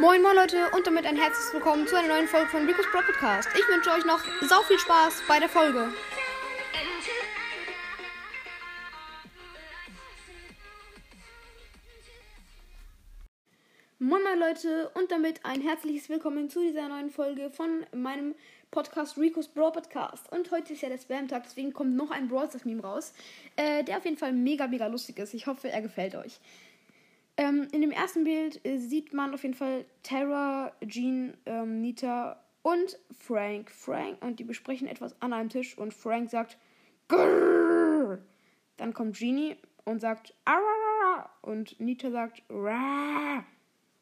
Moin moin Leute und damit ein herzliches Willkommen zu einer neuen Folge von Rico's Pro Podcast. Ich wünsche euch noch sau viel Spaß bei der Folge. Moin moin Leute und damit ein herzliches Willkommen zu dieser neuen Folge von meinem Podcast Rico's Brawl Podcast. Und heute ist ja der Spam-Tag, deswegen kommt noch ein Brawl Stars Meme raus, äh, der auf jeden Fall mega, mega lustig ist. Ich hoffe, er gefällt euch. Ähm, in dem ersten Bild äh, sieht man auf jeden Fall Tara, Jean, ähm, Nita und Frank. Frank und die besprechen etwas an einem Tisch und Frank sagt Grrr. Dann kommt Genie und sagt Arrrr. und Nita sagt Rah.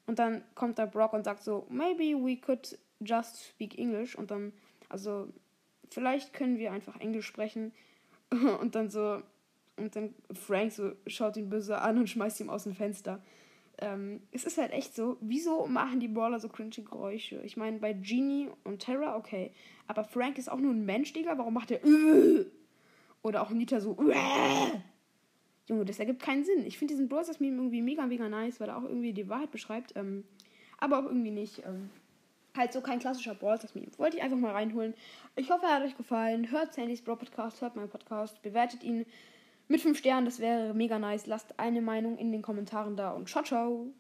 Und dann kommt da Brock und sagt so Maybe we could just speak English und dann also vielleicht können wir einfach Englisch sprechen und dann so und dann Frank so schaut ihn böse an und schmeißt ihm aus dem Fenster. Ähm, es ist halt echt so, wieso machen die Brawler so cringy Geräusche? Ich meine, bei Genie und Terra, okay. Aber Frank ist auch nur ein Mensch, Digga. Warum macht er. Oder auch Nita so. Junge, das ergibt keinen Sinn. Ich finde diesen Brawl Stars Meme irgendwie mega, mega nice, weil er auch irgendwie die Wahrheit beschreibt. Ähm, aber auch irgendwie nicht. Ähm, halt so kein klassischer Brawl Stars Meme. Wollte ich einfach mal reinholen. Ich hoffe, er hat euch gefallen. Hört Sandys Brawl Podcast, hört meinen Podcast, bewertet ihn mit 5 Sternen, das wäre mega nice. Lasst eine Meinung in den Kommentaren da und ciao, ciao.